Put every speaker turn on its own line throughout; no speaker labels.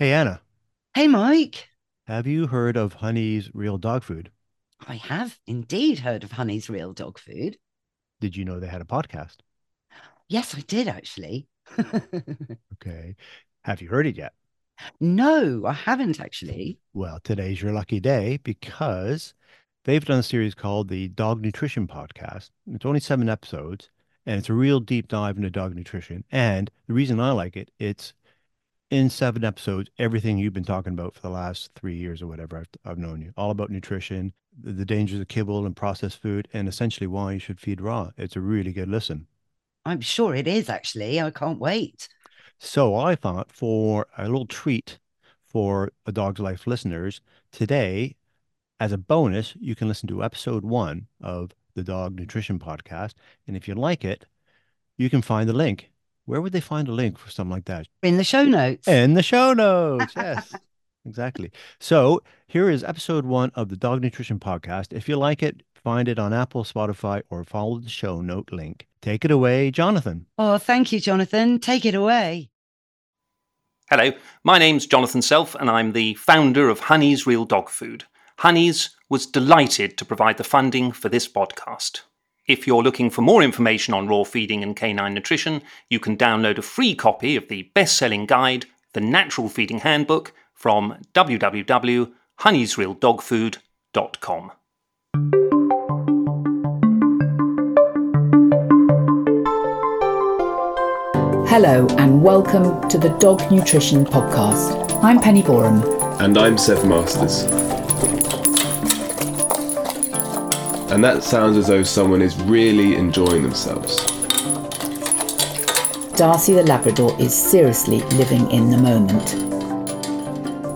Hey, Anna,
Hey, Mike.
have you heard of Honey's Real Dog Food?
I have indeed heard of Honey's Real Dog Food.
Did you know they had a podcast?
Yes, I did actually.
Okay. Have you heard it yet?
no, I haven't actually.
Well, today's your lucky day because they've done a series called the Dog Nutrition Podcast. It's only seven episodes and it's a real deep dive into dog nutrition. And the reason I like it, it's in seven episodes, everything you've been talking about for the last three years or whatever I've, I've known you, all about nutrition, the, the dangers of kibble and processed food, and essentially why you should feed raw. It's a really good listen.
I'm sure it is actually. I can't wait.
So I thought for a little treat for a Dog's Life listeners, today, as a bonus, you can listen to episode one of the Dog Nutrition Podcast. And if you like it, you can find the link. Where would they find a link for something like that?
In the show notes.
In the show notes. Yes, exactly. So here is episode one of the Dog Nutrition Podcast. If you like it, find it on Apple, Spotify, or follow the show note link. Take it away, Jonathan.
Oh, thank you, Jonathan. Take it away.
Hello, my name's Jonathan Self, and I'm the founder of Honey's Real Dog Food. Honey's was delighted to provide the funding for this podcast. If you're looking for more information on raw feeding and canine nutrition, you can download a free copy of the best selling guide, The Natural Feeding Handbook, from www.honeysrealdogfood.com.
Hello, and welcome to the Dog Nutrition Podcast. I'm Penny Boreham.
And I'm Seb Masters. And that sounds as though someone is really enjoying themselves.
Darcy the Labrador is seriously living in the moment.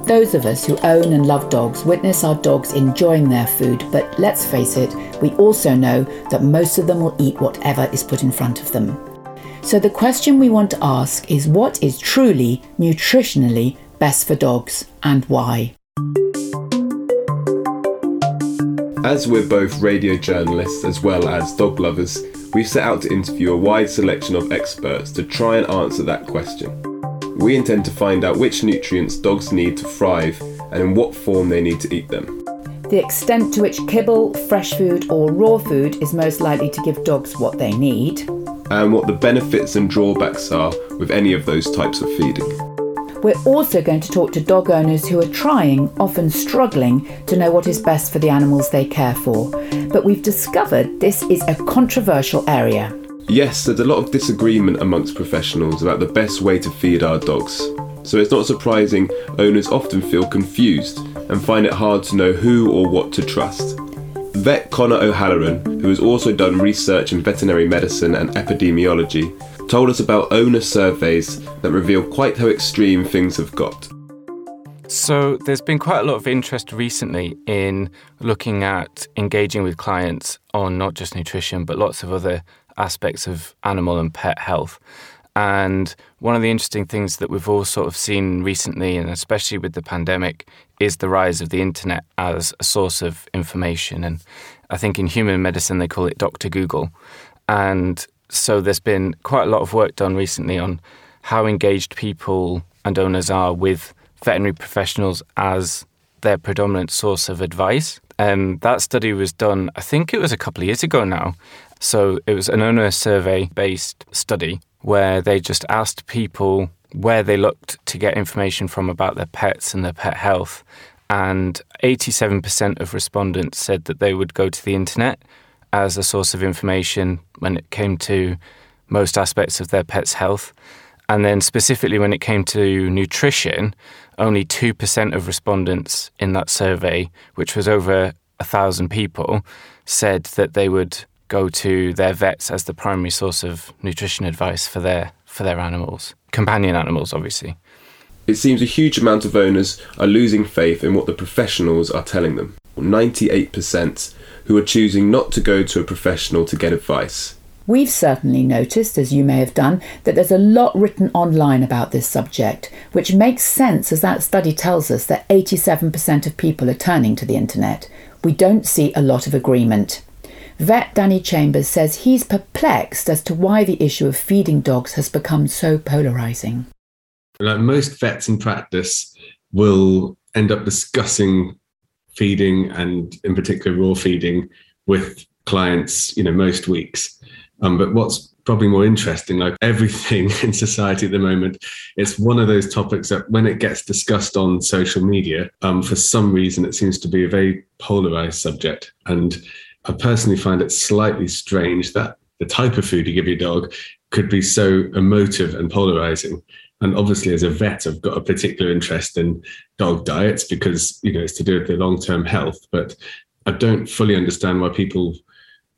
Those of us who own and love dogs witness our dogs enjoying their food, but let's face it, we also know that most of them will eat whatever is put in front of them. So the question we want to ask is what is truly nutritionally best for dogs and why?
As we're both radio journalists as well as dog lovers, we've set out to interview a wide selection of experts to try and answer that question. We intend to find out which nutrients dogs need to thrive and in what form they need to eat them.
The extent to which kibble, fresh food, or raw food is most likely to give dogs what they need.
and what the benefits and drawbacks are with any of those types of feeding.
We're also going to talk to dog owners who are trying, often struggling, to know what is best for the animals they care for. But we've discovered this is a controversial area.
Yes, there's a lot of disagreement amongst professionals about the best way to feed our dogs. So it's not surprising owners often feel confused and find it hard to know who or what to trust. Vet Connor O'Halloran, who has also done research in veterinary medicine and epidemiology, told us about owner surveys that reveal quite how extreme things have got.
So, there's been quite a lot of interest recently in looking at engaging with clients on not just nutrition, but lots of other aspects of animal and pet health. And one of the interesting things that we've all sort of seen recently, and especially with the pandemic, is the rise of the internet as a source of information. And I think in human medicine, they call it Dr. Google. And so there's been quite a lot of work done recently on how engaged people and owners are with veterinary professionals as their predominant source of advice. And that study was done, I think it was a couple of years ago now. So it was an owner survey based study where they just asked people where they looked to get information from about their pets and their pet health. And 87% of respondents said that they would go to the internet as a source of information when it came to most aspects of their pet's health. And then, specifically, when it came to nutrition, only 2% of respondents in that survey, which was over a thousand people, said that they would go to their vets as the primary source of nutrition advice for their for their animals, companion animals, obviously.
It seems a huge amount of owners are losing faith in what the professionals are telling them. 98% who are choosing not to go to a professional to get advice.
We've certainly noticed, as you may have done, that there's a lot written online about this subject, which makes sense as that study tells us that 87% of people are turning to the internet. We don't see a lot of agreement. Vet Danny Chambers says he's perplexed as to why the issue of feeding dogs has become so polarising.
Like most vets in practice,
will end up discussing feeding and in particular raw feeding with clients, you know, most weeks. Um, but what's probably more interesting, like everything in society at the moment, it's one of those topics that when it gets discussed on social media, um, for some reason, it seems to be a very polarized subject. And I personally find it slightly strange that the type of food you give your dog could be so emotive and polarizing. And obviously, as a vet, I've got a particular interest in dog diets because you know it's to do with their long-term health. But I don't fully understand why people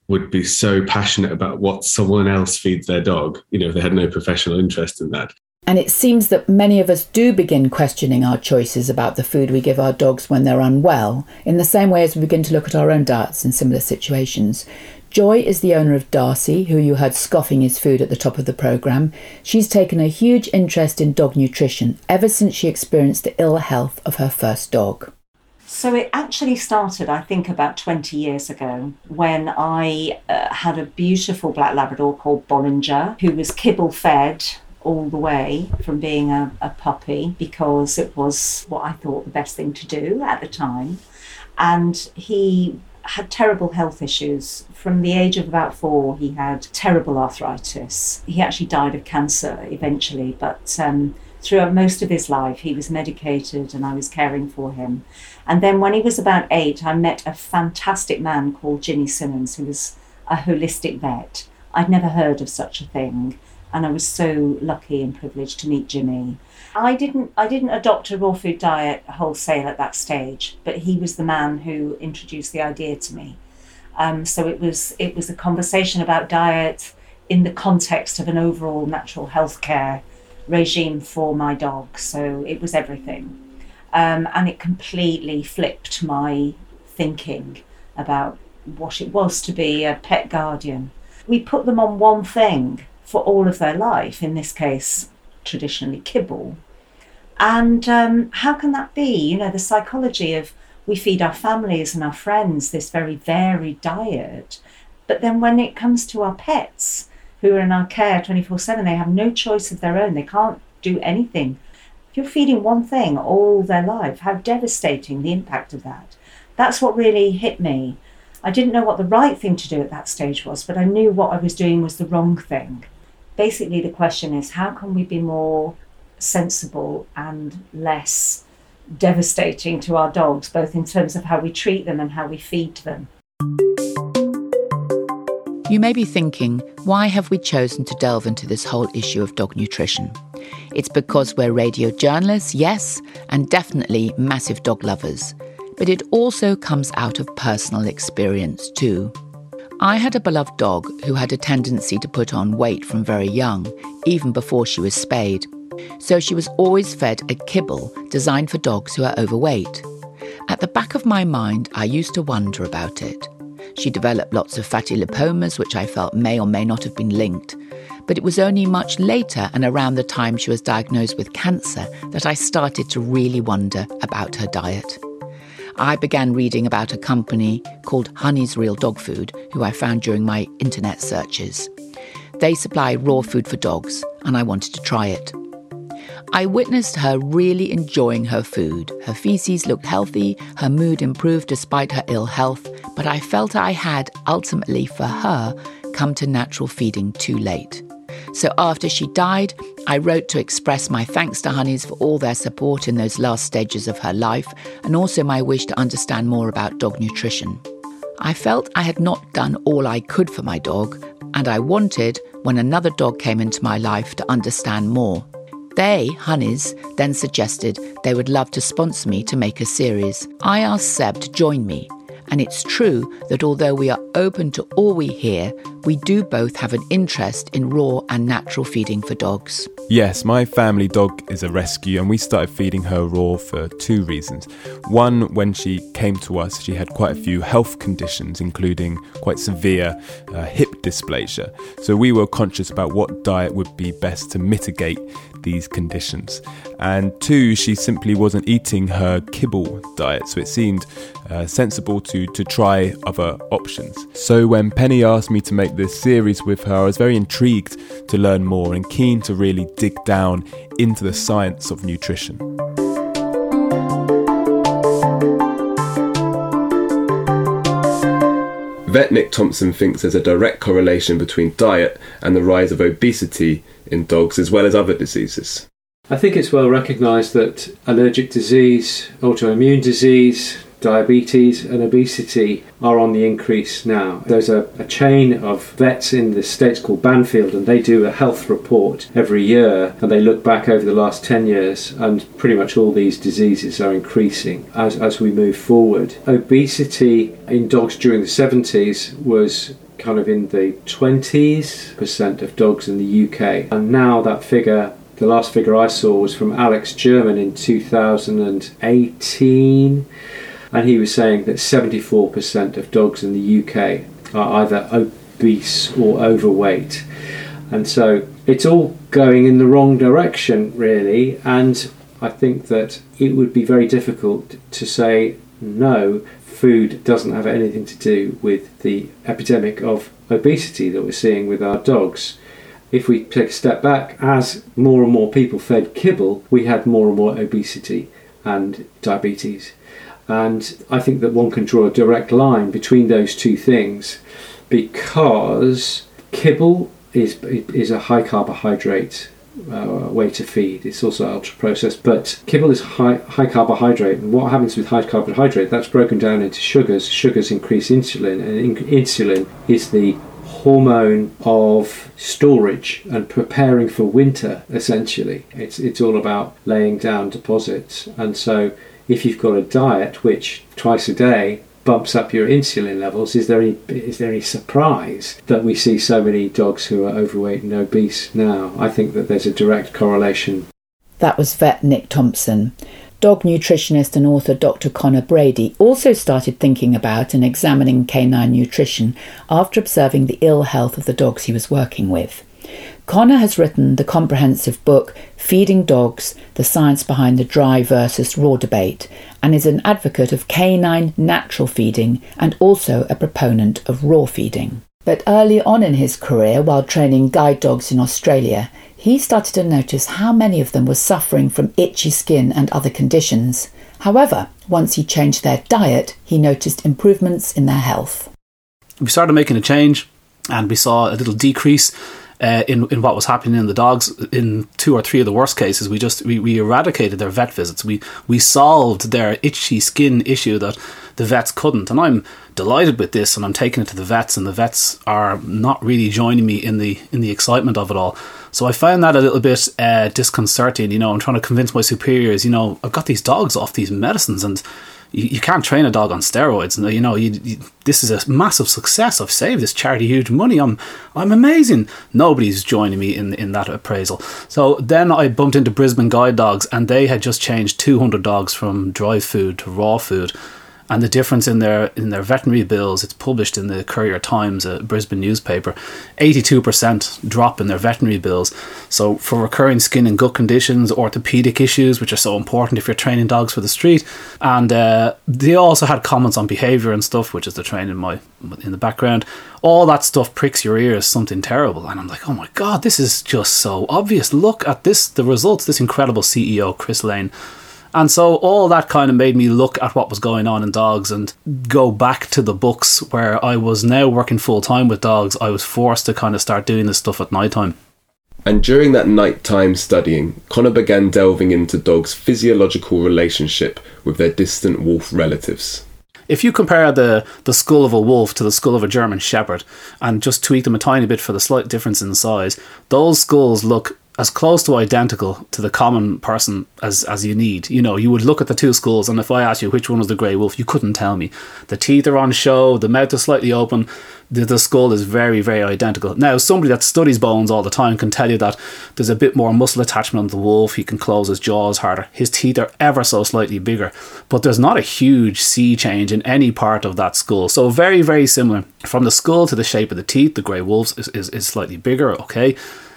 would be so passionate about what someone else feeds their dog, you know, if they had no professional interest in that.
And it seems that many of us do begin questioning our choices about the food we give our dogs when they're unwell, in the same way as we begin to look at our own diets in similar situations. Joy is the owner of Darcy, who you heard scoffing his food at the top of the programme. She's taken a huge interest in dog nutrition ever since she experienced the ill health of her first dog.
So it actually started, I think, about 20 years ago when I uh, had a beautiful black Labrador called Bollinger, who was kibble fed all the way from being a, a puppy because it was what I thought the best thing to do at the time. And he had terrible health issues. From the age of about four, he had terrible arthritis. He actually died of cancer eventually, but um, throughout most of his life, he was medicated and I was caring for him. And then when he was about eight, I met a fantastic man called Jimmy Simmons, who was a holistic vet. I'd never heard of such a thing, and I was so lucky and privileged to meet Jimmy. I didn't I didn't adopt a raw food diet wholesale at that stage, but he was the man who introduced the idea to me. Um, so it was it was a conversation about diet in the context of an overall natural health care regime for my dog. So it was everything. Um, and it completely flipped my thinking about what it was to be a pet guardian. We put them on one thing for all of their life, in this case, traditionally kibble. And um, how can that be? You know, the psychology of we feed our families and our friends this very varied diet, but then when it comes to our pets, who are in our care 24 7, they have no choice of their own. They can't do anything. If you're feeding one thing all their life, how devastating the impact of that. That's what really hit me. I didn't know what the right thing to do at that stage was, but I knew what I was doing was the wrong thing. Basically, the question is how can we be more sensible and less devastating to our dogs, both in terms of how we treat them and how we feed them?
You may be thinking, why have we chosen to delve into this whole issue of dog nutrition? It's because we're radio journalists, yes, and definitely massive dog lovers. But it also comes out of personal experience too. I had a beloved dog who had a tendency to put on weight from very young, even before she was spayed. So she was always fed a kibble designed for dogs who are overweight. At the back of my mind, I used to wonder about it. She developed lots of fatty lipomas, which I felt may or may not have been linked. But it was only much later and around the time she was diagnosed with cancer that I started to really wonder about her diet. I began reading about a company called Honey's Real Dog Food, who I found during my internet searches. They supply raw food for dogs, and I wanted to try it. I witnessed her really enjoying her food. Her feces looked healthy, her mood improved despite her ill health, but I felt I had, ultimately for her, come to natural feeding too late. So after she died, I wrote to express my thanks to Honeys for all their support in those last stages of her life and also my wish to understand more about dog nutrition. I felt I had not done all I could for my dog, and I wanted, when another dog came into my life, to understand more. They, Honeys, then suggested they would love to sponsor me to make a series. I asked Seb to join me, and it's true that although we are open to all we hear, we do both have an interest in raw and natural feeding for dogs.
Yes, my family dog is a rescue, and we started feeding her raw for two reasons. One, when she came to us, she had quite a few health conditions, including quite severe uh, hip dysplasia. So we were conscious about what diet would be best to mitigate these conditions. And two, she simply wasn't eating her kibble diet, so it seemed uh, sensible to, to try other options. So when Penny asked me to make this series with her, I was very intrigued to learn more and keen to really dig down into the science of nutrition. Vet Nick Thompson thinks there's a direct correlation between diet and the rise of obesity in dogs as well as other diseases.
I think it's well recognised that allergic disease, autoimmune disease, diabetes and obesity are on the increase now. There's a, a, chain of vets in the States called Banfield, and they do a health report every year and they look back over the last 10 years, and pretty much all these diseases are increasing as, as we move forward. Obesity in dogs during the 70s was kind of in the 20s percent of dogs in the UK, and now that figure the last figure I saw was from Alex German in 2018 and he was saying that 74% of dogs in the UK are either obese or overweight. And so it's all going in the wrong direction, really. And I think that it would be very difficult to say no, food doesn't have anything to do with the epidemic of obesity that we're seeing with our dogs. If we take a step back, as more and more people fed kibble, we had more and more obesity and diabetes. And I think that one can draw a direct line between those two things because kibble is, is a high carbohydrate uh, way to feed. It's also ultra processed, but kibble is high, high carbohydrate. And what happens with high carbohydrate? That's broken down into sugars. Sugars increase insulin, and in- insulin is the hormone of storage and preparing for winter. Essentially, it's it's all about laying down deposits, and so if you've got a diet which twice a day bumps up your insulin levels, is there any is there any surprise that we see so many dogs who are overweight and obese now? I think that there's a direct correlation.
That was vet Nick Thompson. Dog nutritionist and author Dr. Conor Brady also started thinking about and examining canine nutrition after observing the ill health of the dogs he was working with. Conor has written the comprehensive book Feeding Dogs The Science Behind the Dry versus Raw Debate and is an advocate of canine natural feeding and also a proponent of raw feeding. But early on in his career, while training guide dogs in Australia, he started to notice how many of them were suffering from itchy skin and other conditions. However, once he changed their diet, he noticed improvements in their health.
We started making a change and we saw a little decrease uh, in in what was happening in the dogs. In two or three of the worst cases, we just we, we eradicated their vet visits. We we solved their itchy skin issue that the vets couldn't, and I'm delighted with this. And I'm taking it to the vets, and the vets are not really joining me in the in the excitement of it all. So I found that a little bit uh, disconcerting. You know, I'm trying to convince my superiors. You know, I've got these dogs off these medicines and you, you can't train a dog on steroids. You know, you, you, this is a massive success. I've saved this charity huge money. I'm I'm amazing. Nobody's joining me in in that appraisal. So then I bumped into Brisbane Guide Dogs, and they had just changed 200 dogs from dry food to raw food and the difference in their in their veterinary bills it's published in the Courier Times a Brisbane newspaper 82% drop in their veterinary bills. So for recurring skin and gut conditions orthopedic issues which are so important if you're training dogs for the street and uh, they also had comments on behavior and stuff which is the training in my in the background. All that stuff pricks your ears something terrible. And I'm like oh my god this is just so obvious. Look at this the results this incredible CEO Chris Lane and so all that kind of made me look at what was going on in dogs and go back to the books where I was now working full time with dogs. I was forced to kind of start doing this stuff at night time.
And during that nighttime studying, Conor began delving into dogs' physiological relationship with their distant wolf relatives.
If you compare the, the skull of a wolf to the skull of a German Shepherd and just tweak them a tiny bit for the slight difference in size, those skulls look as close to identical to the common person as as you need. You know, you would look at the two skulls, and if I asked you which one was the grey wolf, you couldn't tell me. The teeth are on show, the mouth is slightly open, the, the skull is very, very identical. Now, somebody that studies bones all the time can tell you that there's a bit more muscle attachment on the wolf. He can close his jaws harder. His teeth are ever so slightly bigger, but there's not a huge sea change in any part of that skull. So very, very similar. From the skull to the shape of the teeth, the grey wolves is, is, is slightly bigger. Okay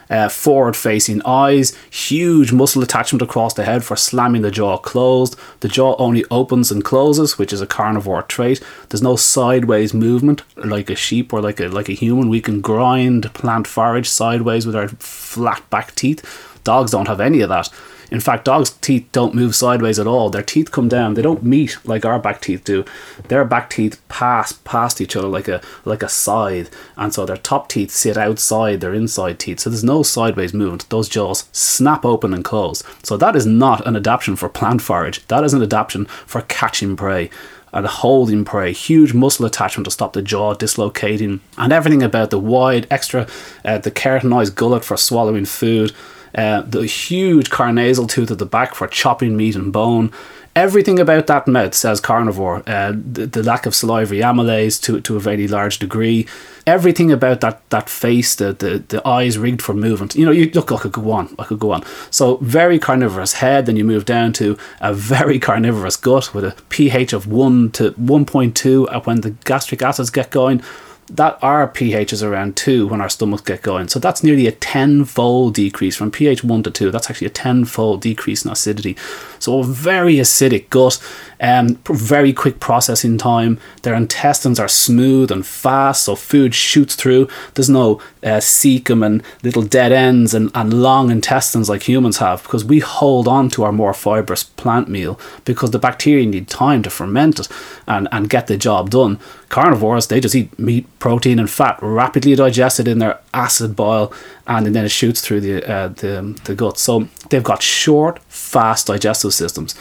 uh, forward facing eyes, huge muscle attachment across the head for slamming the jaw closed. The jaw only opens and closes, which is a carnivore trait. There's no sideways movement like a sheep or like a like a human. We can grind plant forage sideways with our flat back teeth. Dogs don't have any of that. In fact, dogs' teeth don't move sideways at all. Their teeth come down. They don't meet like our back teeth do. Their back teeth pass past each other like a like a scythe, and so their top teeth sit outside their inside teeth. So there's no sideways movement. Those jaws snap open and close. So that is not an adaptation for plant forage. That is an adaptation for catching prey and holding prey, huge muscle attachment to stop the jaw dislocating, and everything about the wide extra, uh, the keratinized gullet for swallowing food, uh, the huge carnassial tooth at the back for chopping meat and bone. Everything about that mouth says carnivore. Uh, the, the lack of salivary amylase to, to a very large degree. Everything about that that face, the, the, the eyes rigged for movement. You know, you look, I could go on, I could go on. So very carnivorous head, then you move down to a very carnivorous gut with a pH of 1 to 1.2 when the gastric acids get going that our pH is around 2 when our stomachs get going. So that's nearly a tenfold decrease from pH 1 to 2. That's actually a tenfold decrease in acidity. So a very acidic gut, um, very quick processing time. Their intestines are smooth and fast, so food shoots through. There's no uh, cecum and little dead ends and, and long intestines like humans have because we hold on to our more fibrous plant meal because the bacteria need time to ferment it and, and get the job done. Carnivores, they just eat meat, protein, and fat rapidly digested in their acid bile, and then it shoots through the, uh, the, the gut. So they've got short, fast digestive systems.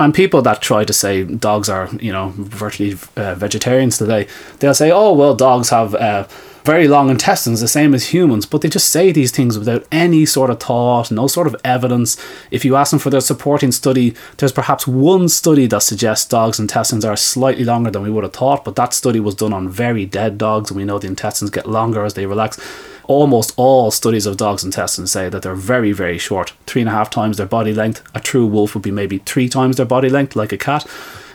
And people that try to say dogs are, you know, virtually uh, vegetarians today, they'll say, oh, well, dogs have uh, very long intestines, the same as humans, but they just say these things without any sort of thought, no sort of evidence. If you ask them for their supporting study, there's perhaps one study that suggests dogs' intestines are slightly longer than we would have thought, but that study was done on very dead dogs, and we know the intestines get longer as they relax almost all studies of dogs' intestines say that they're very, very short. Three and a half times their body length. A true wolf would be maybe three times their body length, like a cat.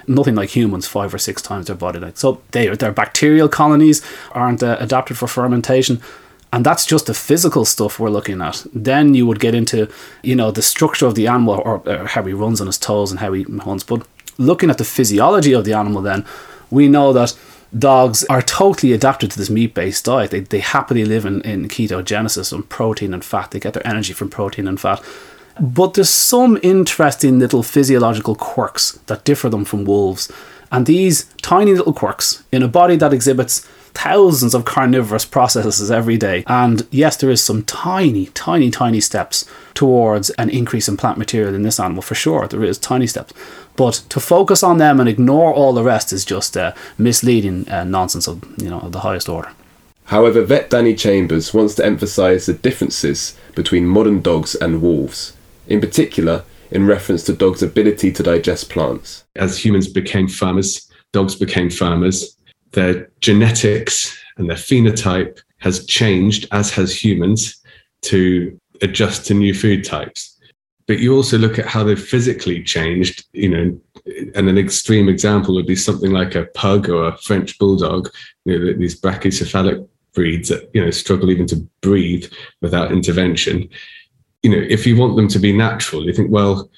Nothing like humans, five or six times their body length. So they, their bacterial colonies aren't uh, adapted for fermentation. And that's just the physical stuff we're looking at. Then you would get into, you know, the structure of the animal or, or how he runs on his toes and how he hunts. But looking at the physiology of the animal, then we know that dogs are totally adapted to this meat based diet. They, they happily live in, in ketogenesis on protein and fat. They get their energy from protein and fat. But there's some interesting little physiological quirks that differ them from wolves. And these tiny little quirks in a body that exhibits thousands of carnivorous processes every day. And yes, there is some tiny, tiny, tiny steps towards an increase in plant material in this animal for sure. There is tiny steps. But to focus on them and ignore all the rest is just uh, misleading uh, nonsense of you know of the highest order.
However, vet Danny Chambers wants to emphasise the differences between modern dogs and wolves, in particular in reference to dogs' ability to digest plants.
As humans became farmers, dogs became farmers. Their genetics and their phenotype has changed, as has humans, to adjust to new food types but you also look at how they've physically changed, you know, and an extreme example would be something like a pug or a French bulldog, you know, these brachycephalic breeds that, you know, struggle even to breathe without intervention. You know, if you want them to be natural, you think, well,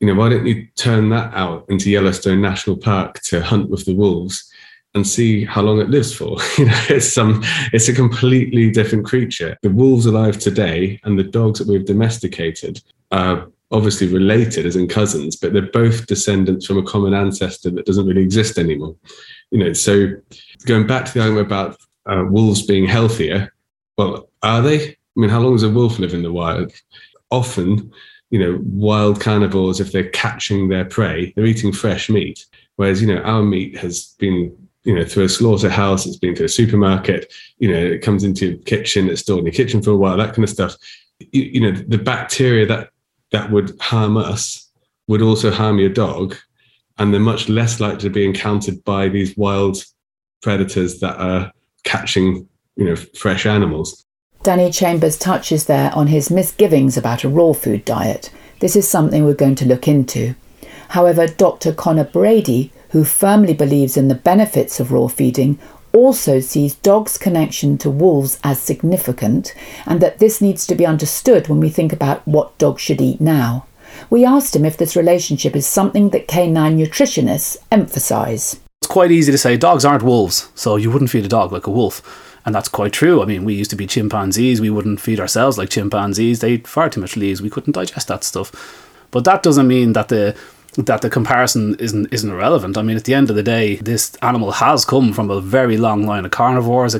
you know, why don't you turn that out into Yellowstone National Park to hunt with the wolves and see how long it lives for? You know, it's some, it's a completely different creature. The wolves alive today and the dogs that we've domesticated are obviously related as in cousins, but they're both descendants from a common ancestor that doesn't really exist anymore. You know, so going back to the argument about uh, wolves being healthier, well, are they? I mean, how long does a wolf live in the wild? Often, you know, wild carnivores, if they're catching their prey, they're eating fresh meat. Whereas, you know, our meat has been, you know, through a slaughterhouse, it's been to a supermarket, you know, it comes into your kitchen, it's stored in your kitchen for a while, that kind of stuff. You, you know, the bacteria that that would harm us would also harm your dog. And they're much less likely to be encountered by these wild predators that are catching, you know, fresh animals.
Danny Chambers touches there on his misgivings about a raw food diet. This is something we're going to look into. However, Dr. Conor Brady, who firmly believes in the benefits of raw feeding, also sees dogs' connection to wolves as significant and that this needs to be understood when we think about what dogs should eat now. We asked him if this relationship is something that canine nutritionists emphasise.
It's quite easy to say dogs aren't wolves, so you wouldn't feed a dog like a wolf. And that's quite true. I mean, we used to be chimpanzees. We wouldn't feed ourselves like chimpanzees. They ate far too much leaves. We couldn't digest that stuff. But that doesn't mean that the that the comparison isn't isn't relevant. I mean, at the end of the day, this animal has come from a very long line of carnivores.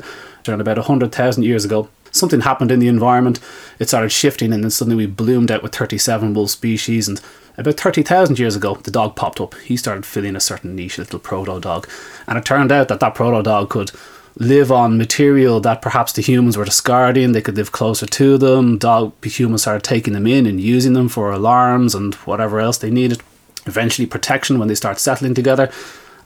Around about hundred thousand years ago, something happened in the environment. It started shifting, and then suddenly we bloomed out with thirty-seven wolf species. And about thirty thousand years ago, the dog popped up. He started filling a certain niche, little proto dog, and it turned out that that proto dog could live on material that perhaps the humans were discarding. They could live closer to them. Dog humans started taking them in and using them for alarms and whatever else they needed. Eventually, protection when they start settling together.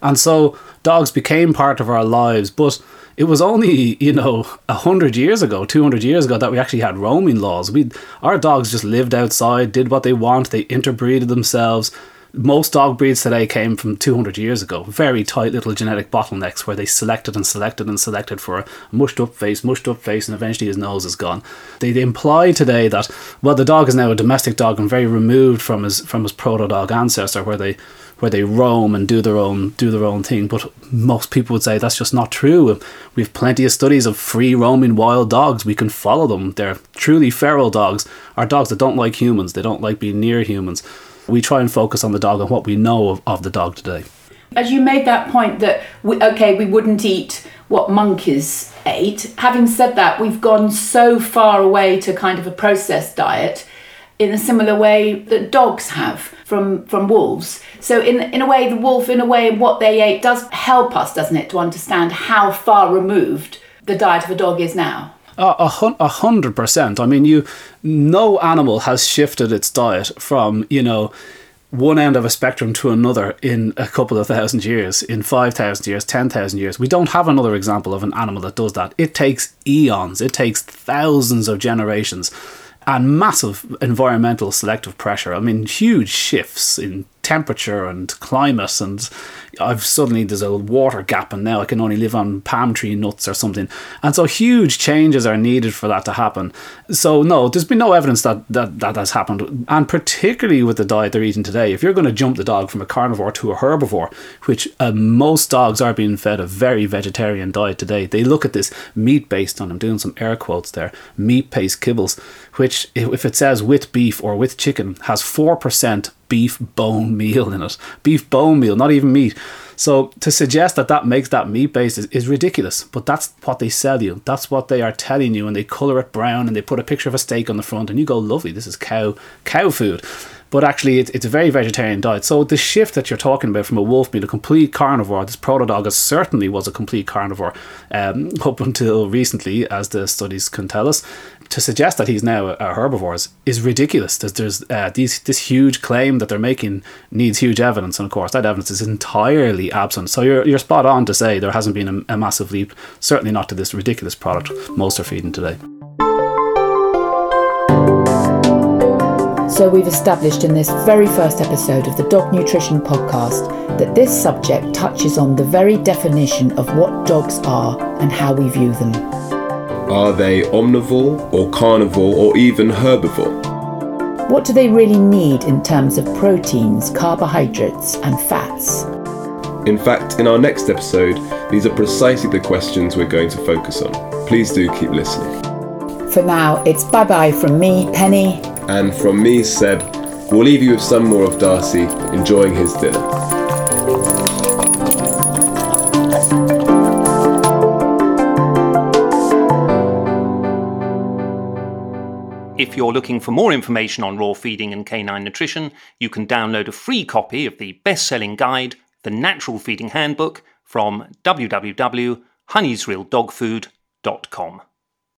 And so dogs became part of our lives, but it was only you know a hundred years ago, two hundred years ago that we actually had roaming laws. We our dogs just lived outside, did what they want, they interbreeded themselves. Most dog breeds today came from 200 years ago. Very tight little genetic bottlenecks where they selected and selected and selected for a mushed up face, mushed up face, and eventually his nose is gone. They, they imply today that, well, the dog is now a domestic dog and very removed from his from his proto dog ancestor, where they where they roam and do their own do their own thing. But most people would say that's just not true. We have plenty of studies of free roaming wild dogs. We can follow them. They're truly feral dogs. Are dogs that don't like humans. They don't like being near humans we try and focus on the dog and what we know of, of the dog today.
As you made that point that, we, okay, we wouldn't eat what monkeys ate, having said that, we've gone so far away to kind of a processed diet in a similar way that dogs have from, from wolves. So, in, in a way, the wolf, in a way, what they ate does help us, doesn't it, to understand how far removed the diet of a dog is now.
A, hundred percent. I mean, you no animal has shifted its diet from you know one end of a spectrum to another in a couple of thousand years, in five thousand years, ten thousand years. We don't have another example of an animal that does that. It takes eons. It takes thousands of generations and massive environmental selective pressure. I mean, huge shifts in temperature and climate and I've suddenly there's a water gap and now I can only live on palm tree nuts or something. And so huge changes are needed for that to happen. So no, there's been no evidence that that, that has happened. And particularly with the diet they're eating today, if you're going to jump the dog from a carnivore to a herbivore, which uh, most dogs are being fed a very vegetarian diet today, they look at this meat based on, I'm doing some air quotes there, meat based kibbles, which if it says with beef or with chicken has 4% beef bone meal in it. Beef bone meal, not even meat. So to suggest that that makes that meat based is, is, ridiculous. But that's what they sell you. That's what they are telling you, and they color it brown and they put a picture of a steak on the front, and you go, lovely. This is cow cow food. But actually, it's, it's a very vegetarian diet. So the shift that you're talking about from a wolf being a complete carnivore, this proto dog certainly was a complete carnivore um, up until recently, as the studies can tell us to suggest that he's now a, herbivore is, ridiculous. There's, there's uh, these, this huge claim that they're making needs huge evidence, and of course that evidence is entirely absent. So you're, you're spot on to say there hasn't been a, a massive leap, certainly not to this ridiculous product most are feeding today.
So, we've established in this very first episode of the Dog Nutrition Podcast that this subject touches on the very definition of what dogs are and how we view them.
Are they omnivore or carnivore or even herbivore?
What do they really need in terms of proteins, carbohydrates, and fats?
In fact, in our next episode, these are precisely the questions we're going to focus on. Please do keep listening.
For now, it's bye bye from me, Penny.
And from me, Seb. We'll leave you with some more of Darcy enjoying his dinner.
If you're looking for more information on raw feeding and canine nutrition, you can download a free copy of the best selling guide, The Natural Feeding Handbook, from www.honeysrealdogfood.com.